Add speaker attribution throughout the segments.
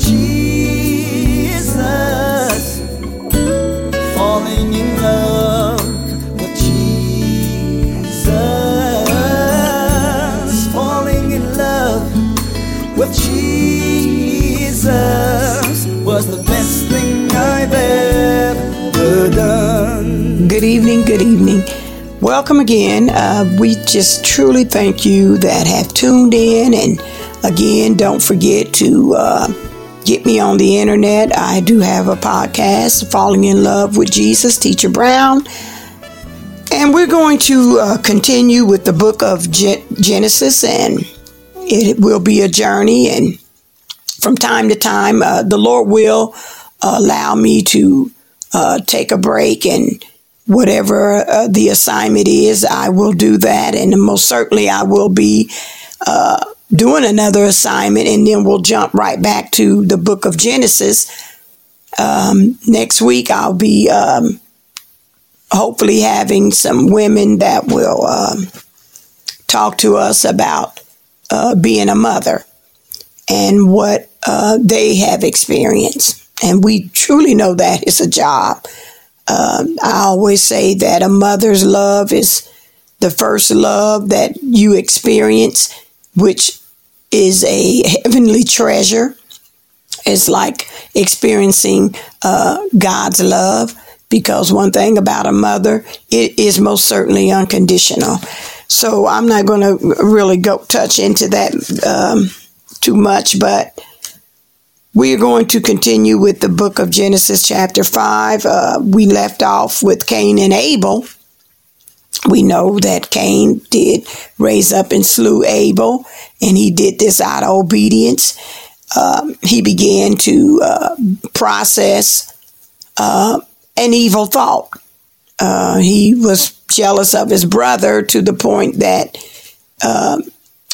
Speaker 1: Jesus, falling in love Jesus, falling in love with Jesus was the best thing I've ever done.
Speaker 2: Good evening, good evening. Welcome again. Uh, we just truly thank you that have tuned in. And again, don't forget to uh, get me on the internet. I do have a podcast, Falling in Love with Jesus, Teacher Brown. And we're going to uh, continue with the book of Gen- Genesis, and it will be a journey. And from time to time, uh, the Lord will allow me to uh, take a break and whatever uh, the assignment is, I will do that. And most certainly, I will be uh, doing another assignment, and then we'll jump right back to the book of Genesis. Um, next week, I'll be um, hopefully having some women that will um, talk to us about uh, being a mother and what uh, they have experienced. And we truly know that it's a job. Um, I always say that a mother's love is the first love that you experience, which is a heavenly treasure. It's like experiencing uh, God's love because one thing about a mother, it is most certainly unconditional. So I'm not going to really go touch into that um, too much, but we are going to continue with the book of Genesis, chapter 5. Uh, we left off with Cain and Abel. We know that Cain did raise up and slew Abel, and he did this out of obedience. Um, he began to uh, process uh, an evil thought. Uh, he was jealous of his brother to the point that um,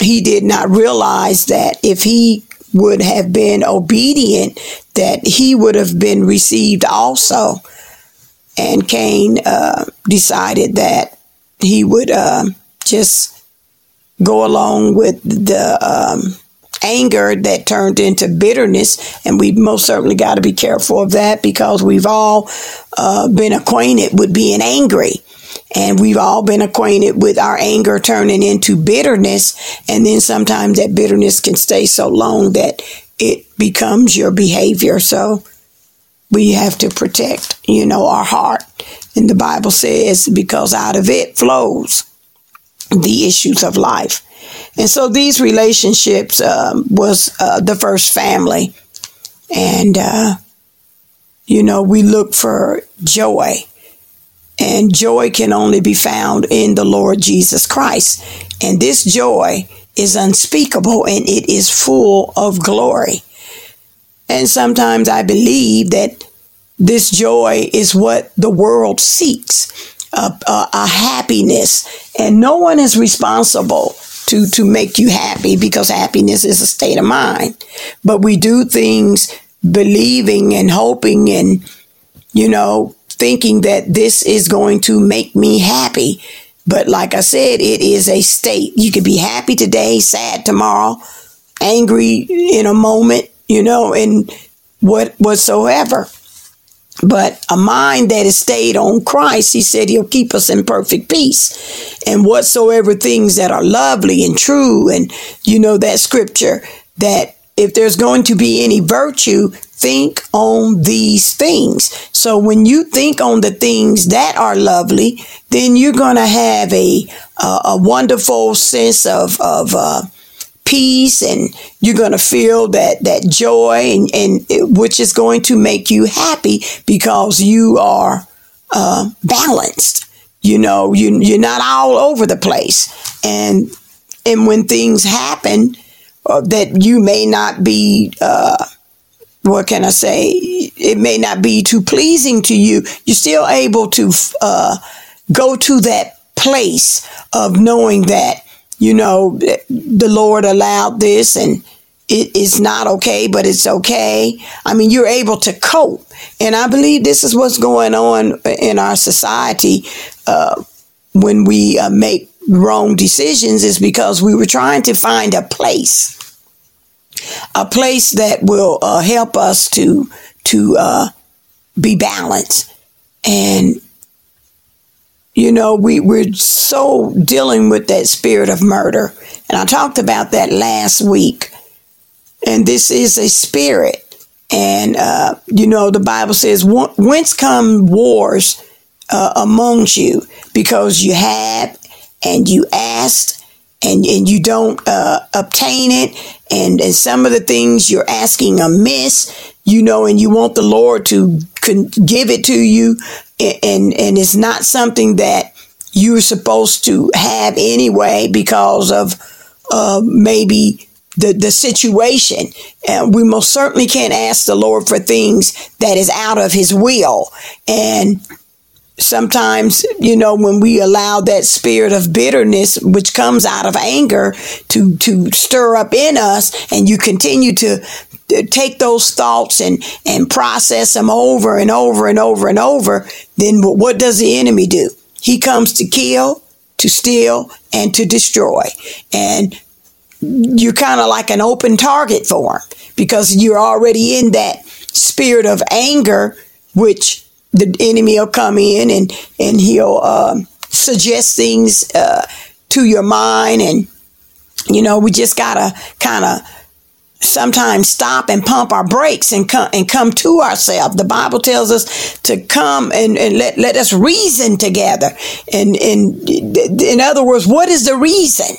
Speaker 2: he did not realize that if he would have been obedient, that he would have been received also. And Cain uh, decided that he would uh, just go along with the um, anger that turned into bitterness. And we most certainly got to be careful of that because we've all uh, been acquainted with being angry. And we've all been acquainted with our anger turning into bitterness. And then sometimes that bitterness can stay so long that it becomes your behavior. So we have to protect, you know, our heart. And the Bible says, because out of it flows the issues of life. And so these relationships um, was uh, the first family. And, uh, you know, we look for joy and joy can only be found in the Lord Jesus Christ. And this joy is unspeakable and it is full of glory. And sometimes I believe that this joy is what the world seeks a, a, a happiness. And no one is responsible to, to make you happy because happiness is a state of mind. But we do things believing and hoping and, you know, thinking that this is going to make me happy. But like I said, it is a state. You could be happy today, sad tomorrow, angry in a moment, you know, and what whatsoever. But a mind that is stayed on Christ, he said he'll keep us in perfect peace. And whatsoever things that are lovely and true, and you know that scripture that if there's going to be any virtue, think on these things. So when you think on the things that are lovely, then you're going to have a, a, a wonderful sense of, of, uh, peace and you're going to feel that, that joy and, and it, which is going to make you happy because you are, uh, balanced. You know, you, you're not all over the place. And, and when things happen, uh, that you may not be, uh, what can I say? It may not be too pleasing to you. You're still able to uh, go to that place of knowing that, you know, the Lord allowed this and it is not okay, but it's okay. I mean, you're able to cope. And I believe this is what's going on in our society uh, when we uh, make wrong decisions, is because we were trying to find a place a place that will uh, help us to to uh, be balanced. And you know, we we're so dealing with that spirit of murder, and I talked about that last week. And this is a spirit, and uh, you know, the Bible says, "Whence come wars uh, amongst you? Because you have, and you asked, and and you don't uh, obtain it, and and some of the things you're asking amiss, you know, and you want the Lord to give it to you, and and it's not something that you're supposed to have anyway because of uh, maybe the the situation. And we most certainly can't ask the Lord for things that is out of His will, and sometimes you know when we allow that spirit of bitterness which comes out of anger to to stir up in us and you continue to uh, take those thoughts and and process them over and over and over and over then what does the enemy do? He comes to kill to steal and to destroy. And you're kind of like an open target for him because you're already in that spirit of anger which the enemy will come in and and he'll uh, suggest things uh, to your mind, and you know we just gotta kind of sometimes stop and pump our brakes and come and come to ourselves. The Bible tells us to come and, and let, let us reason together. And, and in other words, what is the reason?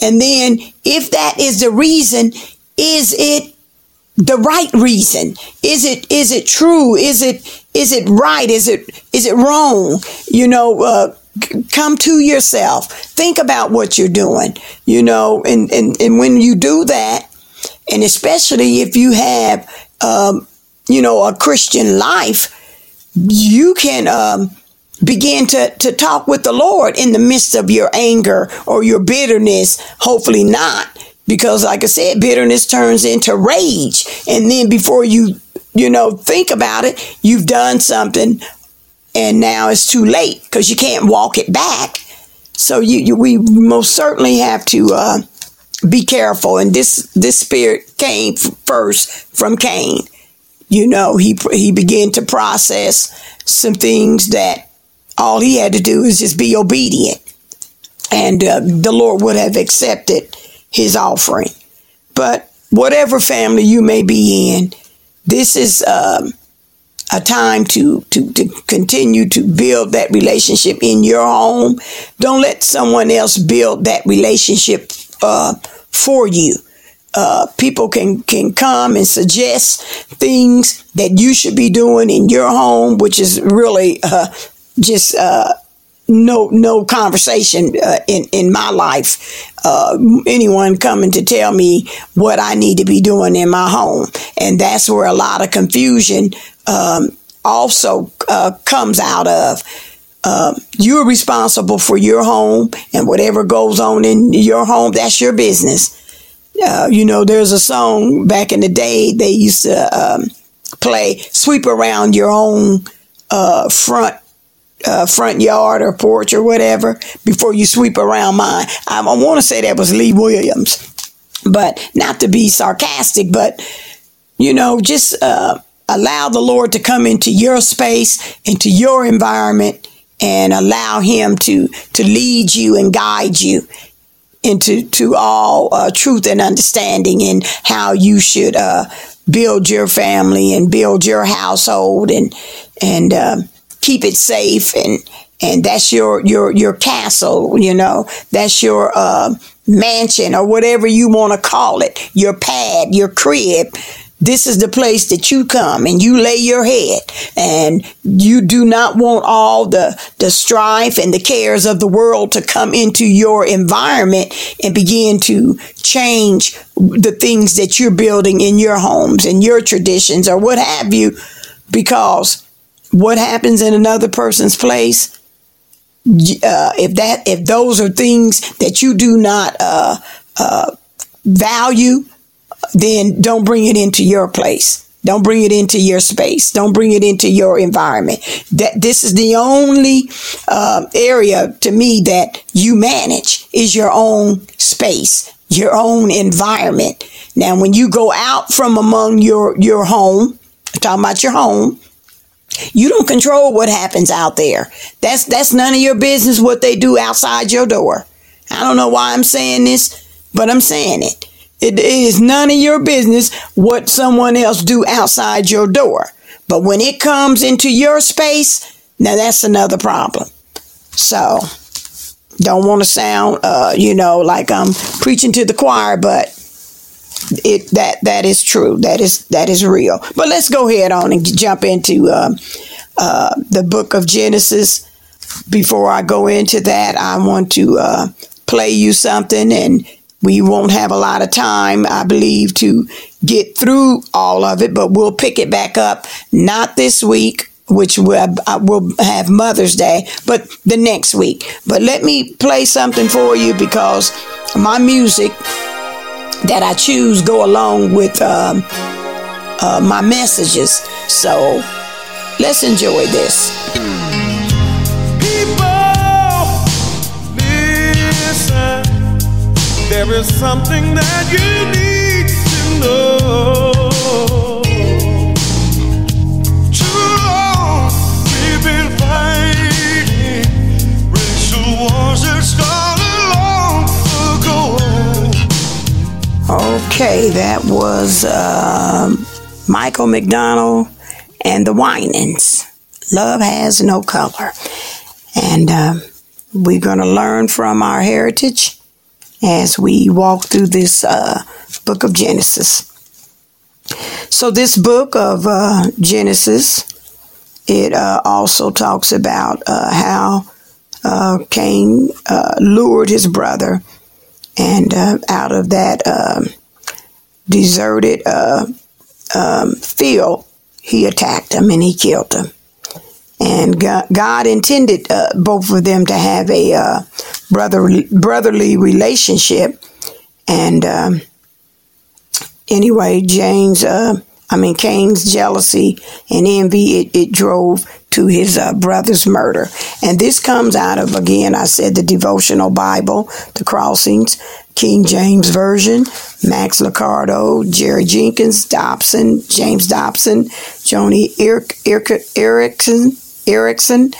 Speaker 2: And then if that is the reason, is it the right reason? Is it is it true? Is it is it right? Is it is it wrong? You know, uh, come to yourself. Think about what you're doing. You know, and and and when you do that, and especially if you have, um, you know, a Christian life, you can. Um, begin to, to talk with the Lord in the midst of your anger or your bitterness. Hopefully not because like I said, bitterness turns into rage. And then before you, you know, think about it, you've done something and now it's too late because you can't walk it back. So you, you we most certainly have to uh, be careful. And this this spirit came first from Cain. You know, he he began to process some things that all he had to do is just be obedient, and uh, the Lord would have accepted his offering. But whatever family you may be in, this is um, a time to, to, to continue to build that relationship in your home. Don't let someone else build that relationship uh, for you. Uh, people can can come and suggest things that you should be doing in your home, which is really uh, just uh, no no conversation uh, in in my life. Uh, anyone coming to tell me what I need to be doing in my home, and that's where a lot of confusion um, also uh, comes out of. Um, you're responsible for your home, and whatever goes on in your home, that's your business. Uh, you know, there's a song back in the day they used to um, play "Sweep Around Your Own uh, Front." Uh, front yard or porch or whatever before you sweep around mine. I, I want to say that was Lee Williams, but not to be sarcastic, but you know, just uh, allow the Lord to come into your space, into your environment, and allow Him to to lead you and guide you into to all uh, truth and understanding and how you should uh, build your family and build your household and and uh, keep it safe and and that's your your your castle you know? That's your uh, mansion or whatever you want to call it your pad your crib. This is the place that you come and you lay your head and you do not want all the the strife and the cares of the world to come into your environment and begin to change the things that you're building in your homes and your traditions or what have you because what happens in another person's place uh, if that if those are things that you do not uh, uh, value then don't bring it into your place. Don't bring it into your space. Don't bring it into your environment. That this is the only uh, area to me that you manage is your own space your own environment. Now, when you go out from among your, your home, talking about your home, you don't control what happens out there. That's that's none of your business what they do outside your door. I don't know why I'm saying this, but I'm saying it. It is none of your business what someone else do outside your door. But when it comes into your space, now that's another problem. So, don't want to sound, uh, you know, like I'm preaching to the choir, but it that that is true. That is that is real. But let's go ahead on and jump into uh, uh, the book of Genesis. Before I go into that, I want to uh, play you something, and we won't have a lot of time, I believe, to get through all of it. But we'll pick it back up not this week. Which will, will have Mother's Day, but the next week. But let me play something for you because my music that I choose go along with um, uh, my messages. So let's enjoy this.
Speaker 3: People, listen. There is something that you need to know.
Speaker 2: Okay, that was um Michael McDonald and the Winans. Love has no color. And um we're going to learn from our heritage as we walk through this uh, book of Genesis. So, this book of uh, Genesis, it uh, also talks about uh, how uh, Cain uh, lured his brother, and uh, out of that um deserted uh, um, field, he attacked him and he killed him. And God, intended uh, both of them to have a uh, brotherly, brotherly relationship. And um, anyway, James, uh, I mean, Cain's jealousy and envy, it, it drove to his uh, brother's murder. And this comes out of, again, I said the devotional Bible, the crossings, King James Version, Max Lucado, Jerry Jenkins, Dobson, James Dobson, Joni Eareckson, Eareckson,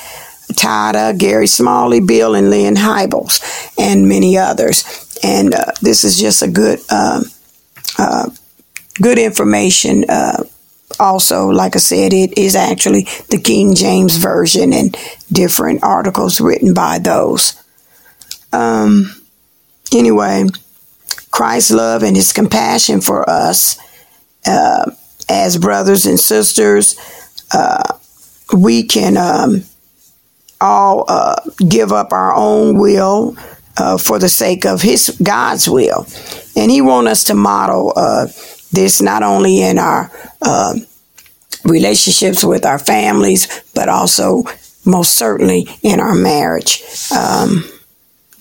Speaker 2: Tada, Gary Smalley, Bill and Lynne Hybels, and many others. And uh, this is just a good, uh, uh, good information. Uh, also, like I said, it is actually the King James Version and different articles written by those. Um, anyway, Christ's love and his compassion for us uh, as brothers and sisters, uh, we can um, all uh, give up our own will uh, for the sake of his God's will, and He wants us to model uh, this not only in our uh, relationships with our families, but also most certainly in our marriage. Um,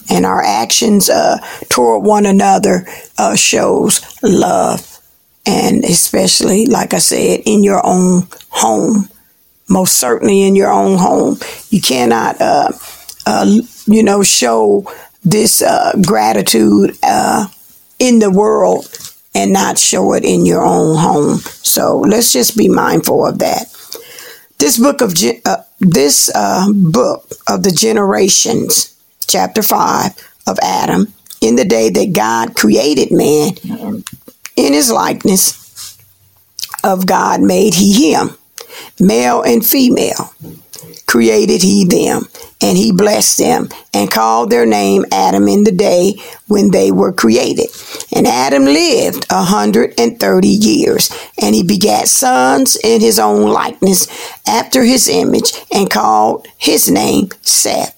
Speaker 2: and our actions uh, toward one another uh, shows love, and especially, like I said, in your own home. Most certainly in your own home, you cannot, uh, uh you know, show this uh, gratitude uh, in the world and not show it in your own home. So let's just be mindful of that. This book of this book of the generations chapter 5 of Adam, in the day that God created man, in his likeness of God made he him, male and female created he them, and he blessed them, and called their name Adam in the day when they were created. And Adam lived a hundred and thirty years, and he begat sons in his own likeness after his image, and called his name Seth.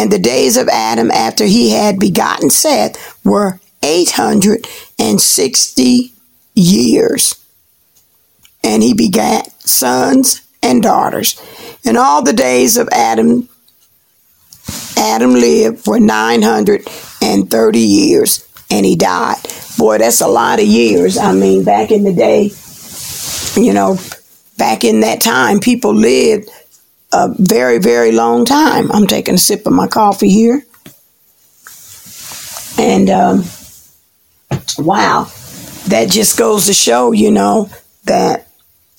Speaker 2: And the days of Adam after he had begotten Seth were 860 years. And he begat sons and daughters. And all the days of Adam Adam lived for 930 years and he died. Boy, that's a lot of years. I mean, back in the day, you know, back in that time, people lived a very, very long time. I'm taking a sip of my coffee here. And um, wow, that just goes to show, you know, that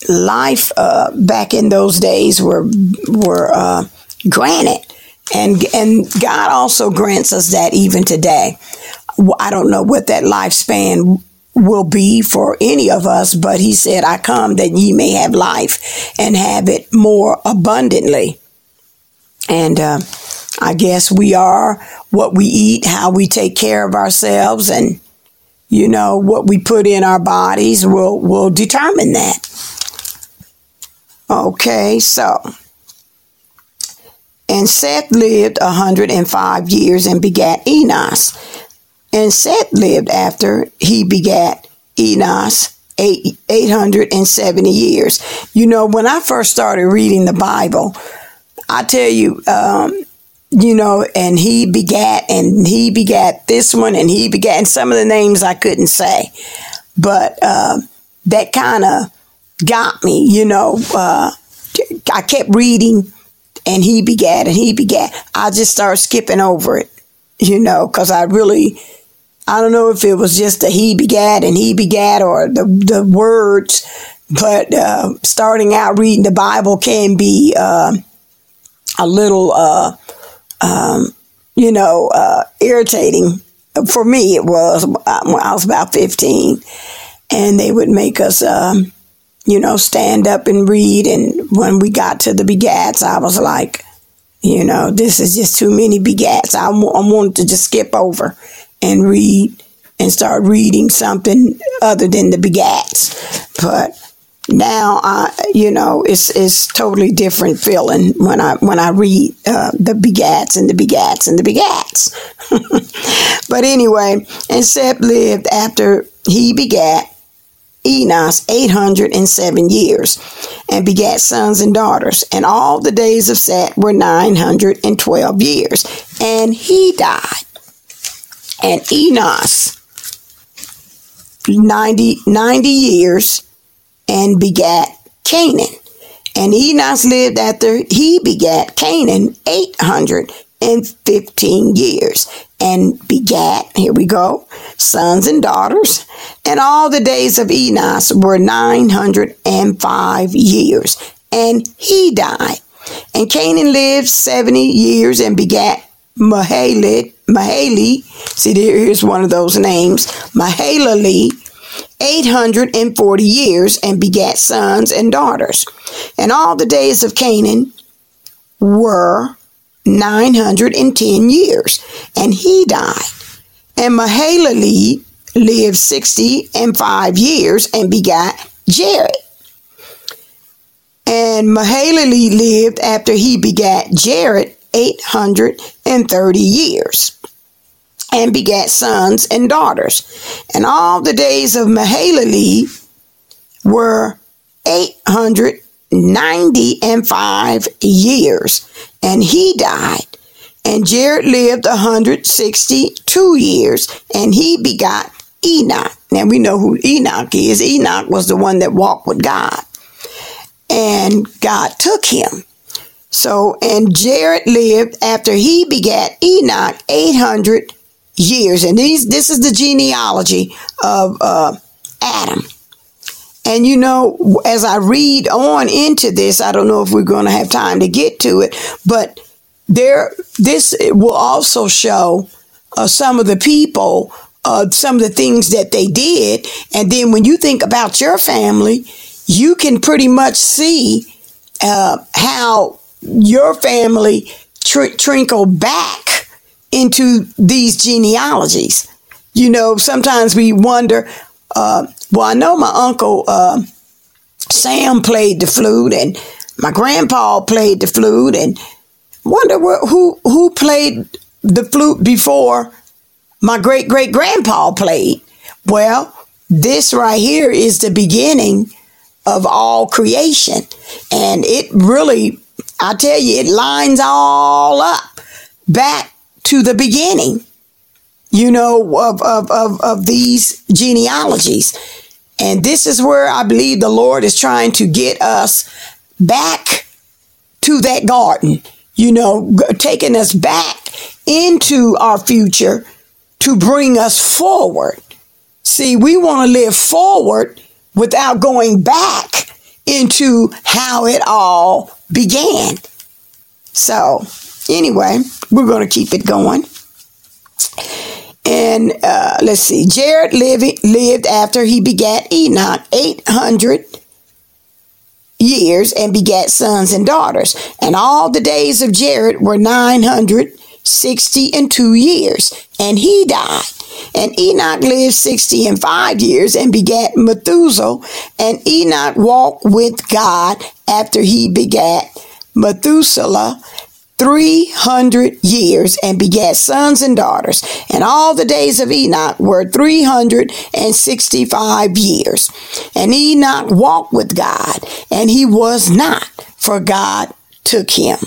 Speaker 2: life uh, back in those days were were uh, granted, and and God also grants us that even today. I don't know what that lifespan will be for any of us, but He said, "I come that ye may have life and have it more abundantly." And uh, I guess we are what we eat, how we take care of ourselves, and you know what we put in our bodies will will determine that. Okay, so. And Seth lived a 105 years and begat Enos. And Seth lived after he begat Enos eight, 870 years. You know, when I first started reading the Bible, I tell you, um, you know, and he begat, and he begat this one, and he begat, and some of the names I couldn't say. But uh, that kind of got me, you know. Uh, I kept reading, and he begat, and he begat. I just started skipping over it, you know, because I really, I don't know if it was just a he begat and he begat or the, the words, but uh, starting out reading the Bible can be uh, a little, uh, um, you know, uh, irritating. For me, it was when I was about 15, and they would make us. Um, you know, stand up and read. And when we got to the begats, I was like, you know, this is just too many begats. I, w- I wanted to just skip over and read and start reading something other than the begats. But now I, you know, it's it's totally different feeling when I when I read uh, the begats and the begats and the begats. but anyway, and Seth lived after he begat Enos 807 years and begat sons and daughters. And all the days of Seth were 912 years. And he died. And Enos 90, 90 years and begat Cainan. And Enos lived after he begat Cainan 815 years and begat, here we go, sons and daughters. And all the days of Enos were 905 years, and he died. And Cainan lived 70 years and begat Mahalit, Mahali, see here's one of those names, Mahalalel, 840 years and begat sons and daughters. And all the days of Cainan were 910 years, and he died. And Mahalalel lived 60 and 5 years and begat Jared. And Mahalalel lived after he begat Jared 830 years and begat sons and daughters. And all the days of Mahalalel were 890 and 5 years and he died. And Jared lived 162 years, and he begot Enoch. Now we know who Enoch is. Enoch was the one that walked with God. And God took him. So, and Jared lived after he begat Enoch 800 years. And these, this is the genealogy of uh, Adam. And you know, as I read on into this, I don't know if we're going to have time to get to it, but there, this will also show uh, some of the people, uh, some of the things that they did. And then when you think about your family, you can pretty much see uh, how your family tr- trickled back into these genealogies. You know, sometimes we wonder, uh, well, I know my uncle uh, Sam played the flute, and my grandpa played the flute, and wonder who who played the flute before my great great grandpa played. Well, this right here is the beginning of all creation, and it really, I tell you, it lines all up back to the beginning you know, of, of, of, of these genealogies. And this is where I believe the Lord is trying to get us back to that garden, you know, taking us back into our future to bring us forward. See, we want to live forward without going back into how it all began. So, anyway, we're going to keep it going. And uh, let's see, Jared lived, lived after he begat Enoch 800 years and begat sons and daughters. And all the days of Jared were 960 and two years, and he died. And Enoch lived 60 and five years and begat Methuselah. And Enoch walked with God after he begat Methuselah 300 years and begat sons and daughters. And all the days of Enoch were 365 years. And Enoch walked with God, and he was not, for God took him.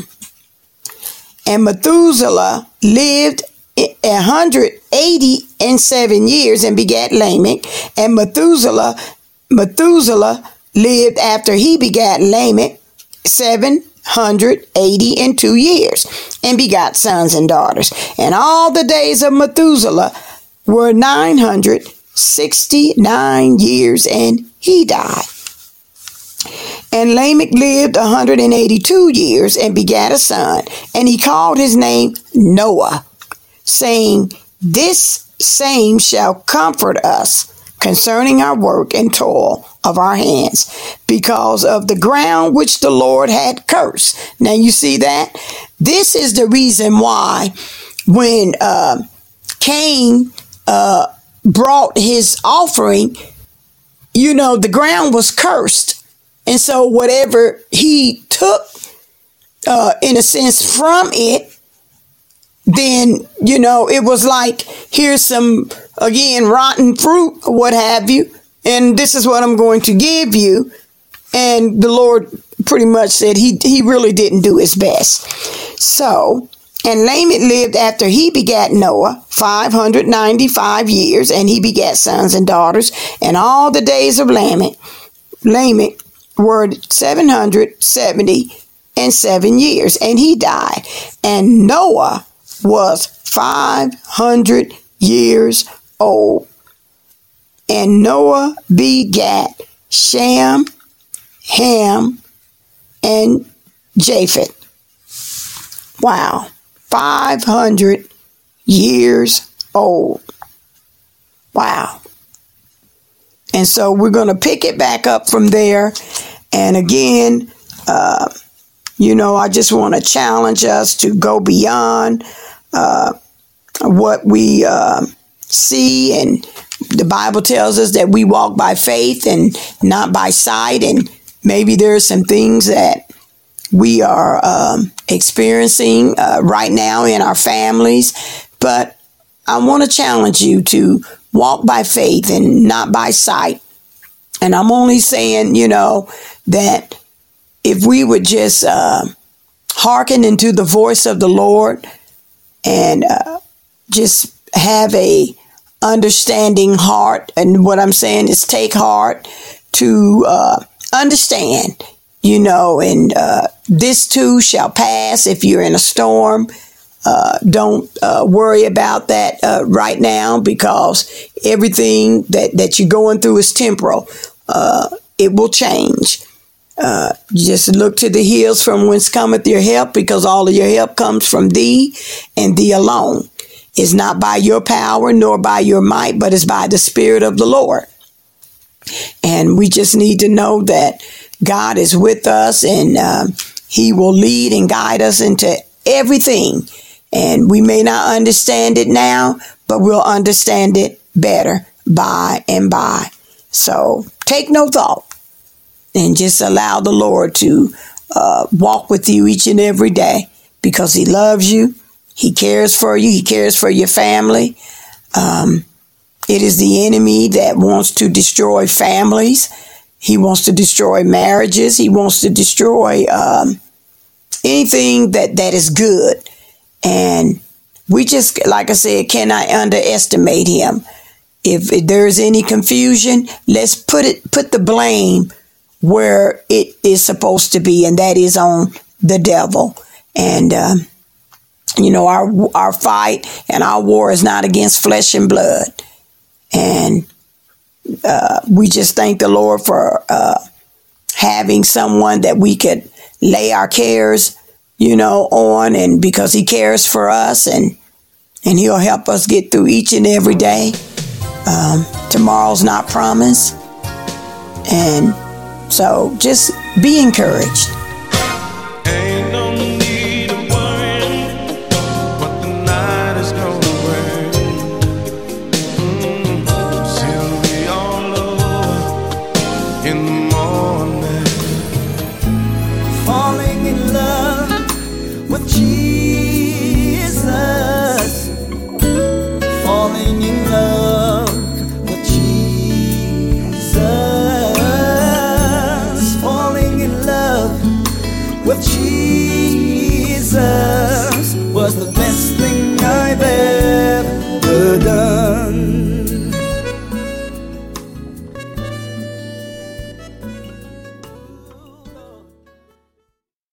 Speaker 2: And Methuselah lived a hundred eighty and seven years and begat Lamech. And Methuselah, Methuselah lived after he begat Lamech seven hundred eighty and two years, and begot sons and daughters. And all the days of Methuselah were nine hundred sixty nine years, and he died. And Lamech lived a hundred and eighty two years, and begat a son, and he called his name Noah, saying, This same shall comfort us concerning our work and toil of our hands because of the ground which the Lord had cursed. Now you see that? This is the reason why when uh, Cain uh, brought his offering, you know, the ground was cursed. And so whatever he took, uh, in a sense, from it, then, you know, it was like, here's some, again, rotten fruit what have you. And this is what I'm going to give you. And the Lord pretty much said he, he really didn't do his best. So, and Lamech lived after he begat Noah 595 years, and he begat sons and daughters. And all the days of Lamech, Lamech were 770 and seven years, and he died. And Noah was 500 years old. And Noah begat Shem, Ham, and Japheth. Wow. 500 years old. Wow. And so we're going to pick it back up from there. And again, uh, you know, I just want to challenge us to go beyond uh, what we uh, see. And the Bible tells us that we walk by faith and not by sight. And maybe there are some things that we are um, experiencing uh, right now in our families. But I want to challenge you to walk by faith and not by sight. And I'm only saying, you know, that if we would just uh, hearken into the voice of the Lord and uh, just have a understanding heart, and what I'm saying is take heart to uh, understand, you know, and uh, this too shall pass. If you're in a storm, uh, don't uh, worry about that uh, right now because everything that, that you're going through is temporal. Uh, it will change. Uh, just look to the hills from whence cometh your help because all of your help comes from thee and thee alone. It's not by your power nor by your might, but it's by the Spirit of the Lord. And we just need to know that God is with us and uh, He will lead and guide us into everything and we may not understand it now, but we'll understand it better by and by. So take no thought and just allow the Lord to uh, walk with you each and every day because He loves you. He cares for you. He cares for your family. Um, it is the enemy that wants to destroy families. He wants to destroy marriages. He wants to destroy um, anything that, that is good. And we just, like I said, cannot underestimate him. If, if there's any confusion, let's put it, put the blame where it is supposed to be, and that is on the devil. And, uh, you know, our, our fight and our war is not against flesh and blood. And uh, we just thank the Lord for uh, having someone that we could lay our cares, you know, on, and because He cares for us, and and He'll help us get through each and every day. Um, tomorrow's not promised, and so just be encouraged.